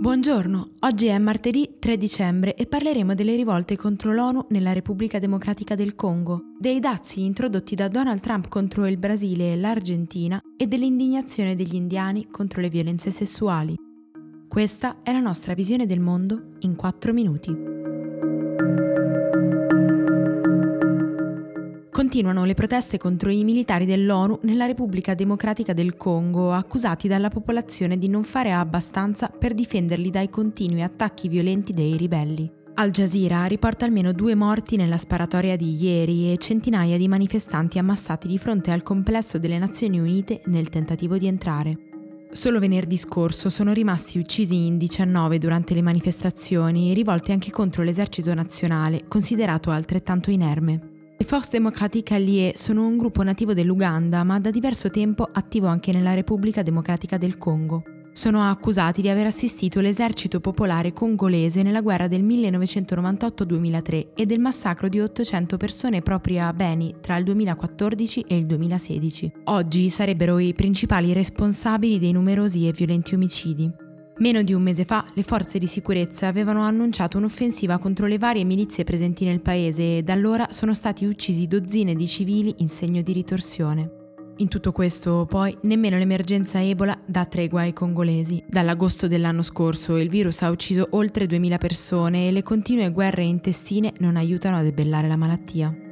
Buongiorno, oggi è martedì 3 dicembre e parleremo delle rivolte contro l'ONU nella Repubblica Democratica del Congo, dei dazi introdotti da Donald Trump contro il Brasile e l'Argentina e dell'indignazione degli indiani contro le violenze sessuali. Questa è la nostra visione del mondo in 4 minuti. Continuano le proteste contro i militari dell'ONU nella Repubblica Democratica del Congo, accusati dalla popolazione di non fare abbastanza per difenderli dai continui attacchi violenti dei ribelli. Al Jazeera riporta almeno due morti nella sparatoria di ieri e centinaia di manifestanti ammassati di fronte al complesso delle Nazioni Unite nel tentativo di entrare. Solo venerdì scorso sono rimasti uccisi in 19 durante le manifestazioni, rivolte anche contro l'esercito nazionale, considerato altrettanto inerme. Le Force Démocratiques Alliées sono un gruppo nativo dell'Uganda, ma da diverso tempo attivo anche nella Repubblica Democratica del Congo. Sono accusati di aver assistito l'esercito popolare congolese nella guerra del 1998-2003 e del massacro di 800 persone proprio a Beni tra il 2014 e il 2016. Oggi sarebbero i principali responsabili dei numerosi e violenti omicidi. Meno di un mese fa le forze di sicurezza avevano annunciato un'offensiva contro le varie milizie presenti nel paese e da allora sono stati uccisi dozzine di civili in segno di ritorsione. In tutto questo, poi, nemmeno l'emergenza Ebola dà tregua ai congolesi. Dall'agosto dell'anno scorso il virus ha ucciso oltre 2000 persone e le continue guerre intestine non aiutano a debellare la malattia.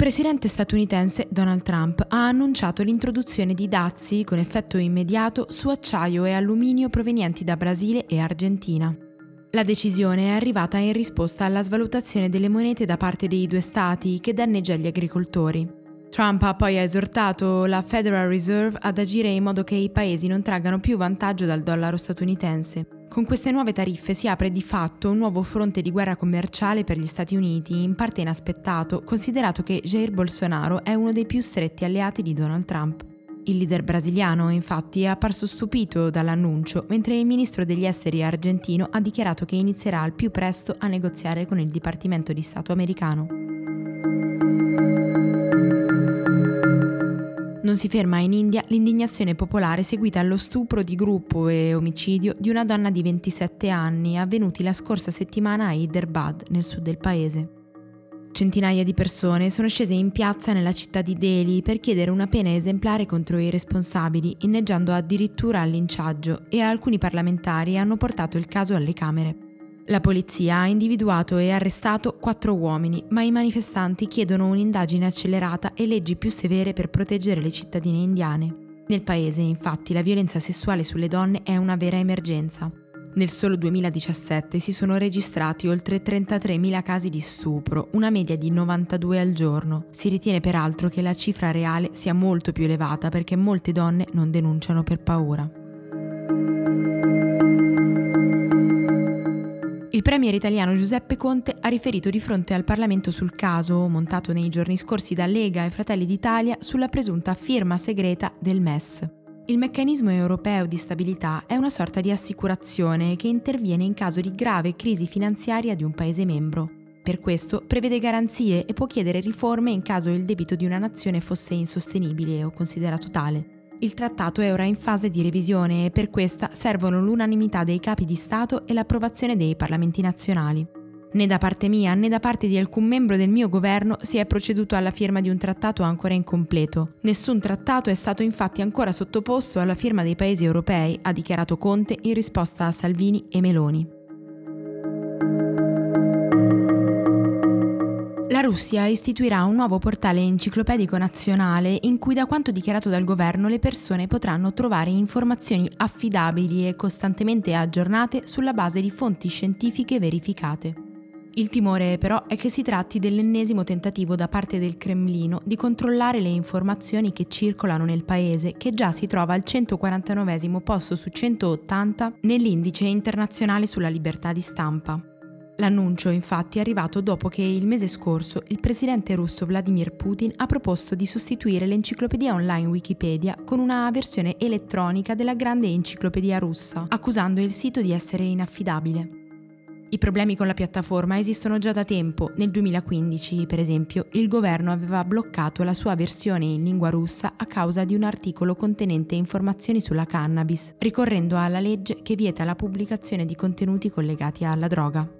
Presidente statunitense Donald Trump ha annunciato l'introduzione di dazi con effetto immediato su acciaio e alluminio provenienti da Brasile e Argentina. La decisione è arrivata in risposta alla svalutazione delle monete da parte dei due stati che danneggia gli agricoltori. Trump ha poi esortato la Federal Reserve ad agire in modo che i paesi non traggano più vantaggio dal dollaro statunitense. Con queste nuove tariffe si apre di fatto un nuovo fronte di guerra commerciale per gli Stati Uniti, in parte inaspettato, considerato che Jair Bolsonaro è uno dei più stretti alleati di Donald Trump. Il leader brasiliano, infatti, è apparso stupito dall'annuncio, mentre il ministro degli esteri argentino ha dichiarato che inizierà al più presto a negoziare con il Dipartimento di Stato americano. Non si ferma in India l'indignazione popolare seguita allo stupro di gruppo e omicidio di una donna di 27 anni avvenuti la scorsa settimana a Hyderabad, nel sud del paese. Centinaia di persone sono scese in piazza nella città di Delhi per chiedere una pena esemplare contro i responsabili, inneggiando addirittura al linciaggio e alcuni parlamentari hanno portato il caso alle Camere. La polizia ha individuato e arrestato quattro uomini, ma i manifestanti chiedono un'indagine accelerata e leggi più severe per proteggere le cittadine indiane. Nel paese, infatti, la violenza sessuale sulle donne è una vera emergenza. Nel solo 2017 si sono registrati oltre 33.000 casi di stupro, una media di 92 al giorno. Si ritiene peraltro che la cifra reale sia molto più elevata perché molte donne non denunciano per paura. Il premier italiano Giuseppe Conte ha riferito di fronte al Parlamento sul caso, montato nei giorni scorsi da Lega e Fratelli d'Italia, sulla presunta firma segreta del MES. Il meccanismo europeo di stabilità è una sorta di assicurazione che interviene in caso di grave crisi finanziaria di un Paese membro. Per questo prevede garanzie e può chiedere riforme in caso il debito di una nazione fosse insostenibile o considerato tale. Il trattato è ora in fase di revisione e per questa servono l'unanimità dei capi di Stato e l'approvazione dei parlamenti nazionali. Né da parte mia né da parte di alcun membro del mio governo si è proceduto alla firma di un trattato ancora incompleto. Nessun trattato è stato infatti ancora sottoposto alla firma dei paesi europei, ha dichiarato Conte in risposta a Salvini e Meloni. La Russia istituirà un nuovo portale enciclopedico nazionale in cui, da quanto dichiarato dal governo, le persone potranno trovare informazioni affidabili e costantemente aggiornate sulla base di fonti scientifiche verificate. Il timore però è che si tratti dell'ennesimo tentativo da parte del Cremlino di controllare le informazioni che circolano nel paese, che già si trova al 149 posto su 180 nell'indice internazionale sulla libertà di stampa. L'annuncio infatti è arrivato dopo che il mese scorso il presidente russo Vladimir Putin ha proposto di sostituire l'enciclopedia online Wikipedia con una versione elettronica della grande enciclopedia russa, accusando il sito di essere inaffidabile. I problemi con la piattaforma esistono già da tempo. Nel 2015, per esempio, il governo aveva bloccato la sua versione in lingua russa a causa di un articolo contenente informazioni sulla cannabis, ricorrendo alla legge che vieta la pubblicazione di contenuti collegati alla droga.